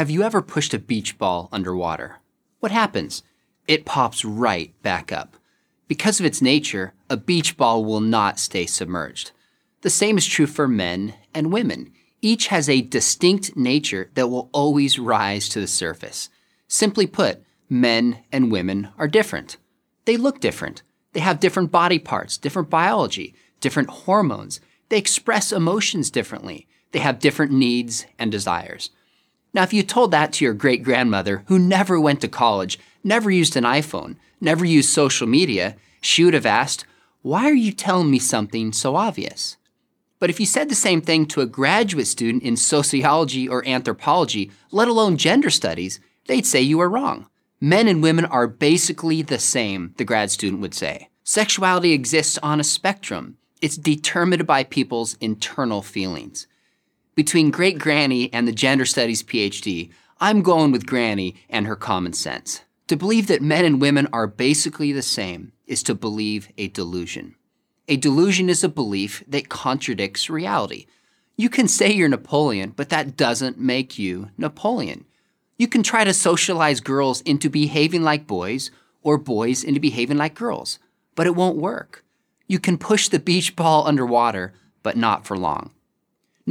Have you ever pushed a beach ball underwater? What happens? It pops right back up. Because of its nature, a beach ball will not stay submerged. The same is true for men and women. Each has a distinct nature that will always rise to the surface. Simply put, men and women are different. They look different. They have different body parts, different biology, different hormones. They express emotions differently. They have different needs and desires. Now, if you told that to your great grandmother who never went to college, never used an iPhone, never used social media, she would have asked, Why are you telling me something so obvious? But if you said the same thing to a graduate student in sociology or anthropology, let alone gender studies, they'd say you were wrong. Men and women are basically the same, the grad student would say. Sexuality exists on a spectrum. It's determined by people's internal feelings. Between Great Granny and the Gender Studies PhD, I'm going with Granny and her common sense. To believe that men and women are basically the same is to believe a delusion. A delusion is a belief that contradicts reality. You can say you're Napoleon, but that doesn't make you Napoleon. You can try to socialize girls into behaving like boys or boys into behaving like girls, but it won't work. You can push the beach ball underwater, but not for long.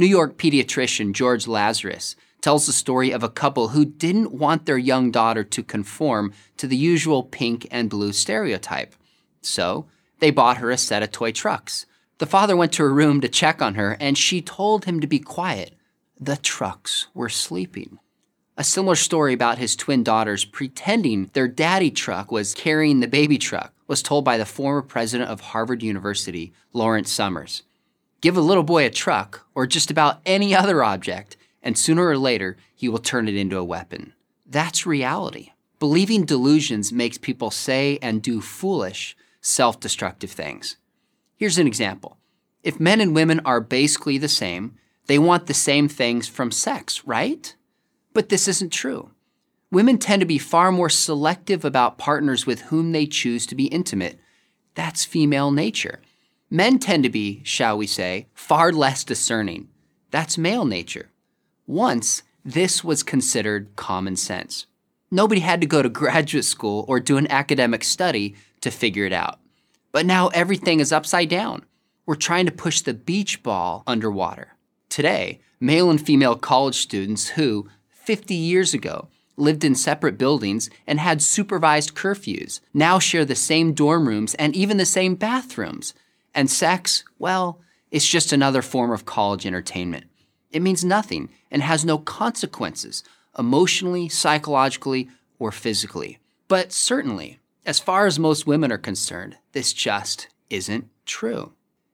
New York pediatrician George Lazarus tells the story of a couple who didn't want their young daughter to conform to the usual pink and blue stereotype. So, they bought her a set of toy trucks. The father went to her room to check on her, and she told him to be quiet. The trucks were sleeping. A similar story about his twin daughters pretending their daddy truck was carrying the baby truck was told by the former president of Harvard University, Lawrence Summers. Give a little boy a truck, or just about any other object, and sooner or later, he will turn it into a weapon. That's reality. Believing delusions makes people say and do foolish, self destructive things. Here's an example if men and women are basically the same, they want the same things from sex, right? But this isn't true. Women tend to be far more selective about partners with whom they choose to be intimate. That's female nature. Men tend to be, shall we say, far less discerning. That's male nature. Once, this was considered common sense. Nobody had to go to graduate school or do an academic study to figure it out. But now everything is upside down. We're trying to push the beach ball underwater. Today, male and female college students who, 50 years ago, lived in separate buildings and had supervised curfews now share the same dorm rooms and even the same bathrooms. And sex, well, it's just another form of college entertainment. It means nothing and has no consequences, emotionally, psychologically, or physically. But certainly, as far as most women are concerned, this just isn't true.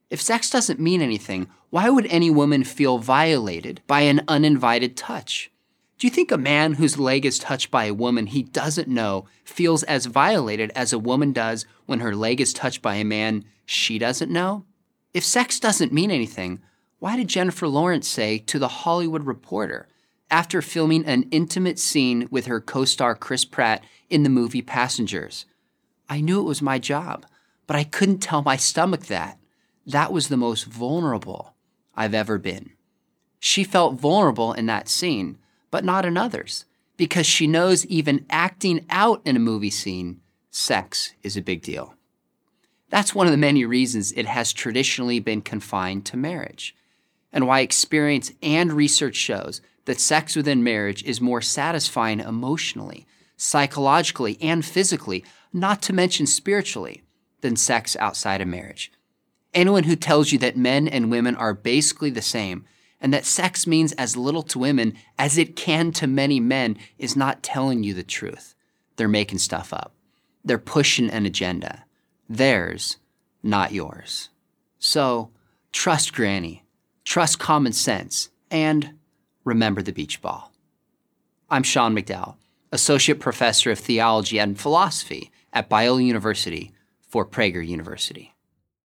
If sex doesn't mean anything, why would any woman feel violated by an uninvited touch? Do you think a man whose leg is touched by a woman he doesn't know feels as violated as a woman does when her leg is touched by a man she doesn't know? If sex doesn't mean anything, why did Jennifer Lawrence say to The Hollywood Reporter after filming an intimate scene with her co star Chris Pratt in the movie Passengers? I knew it was my job, but I couldn't tell my stomach that. That was the most vulnerable I've ever been. She felt vulnerable in that scene, but not in others, because she knows even acting out in a movie scene, sex is a big deal. That's one of the many reasons it has traditionally been confined to marriage, and why experience and research shows that sex within marriage is more satisfying emotionally, psychologically, and physically, not to mention spiritually, than sex outside of marriage. Anyone who tells you that men and women are basically the same and that sex means as little to women as it can to many men is not telling you the truth. They're making stuff up. They're pushing an agenda. Theirs, not yours. So trust Granny, trust common sense, and remember the beach ball. I'm Sean McDowell, Associate Professor of Theology and Philosophy at Biola University for Prager University.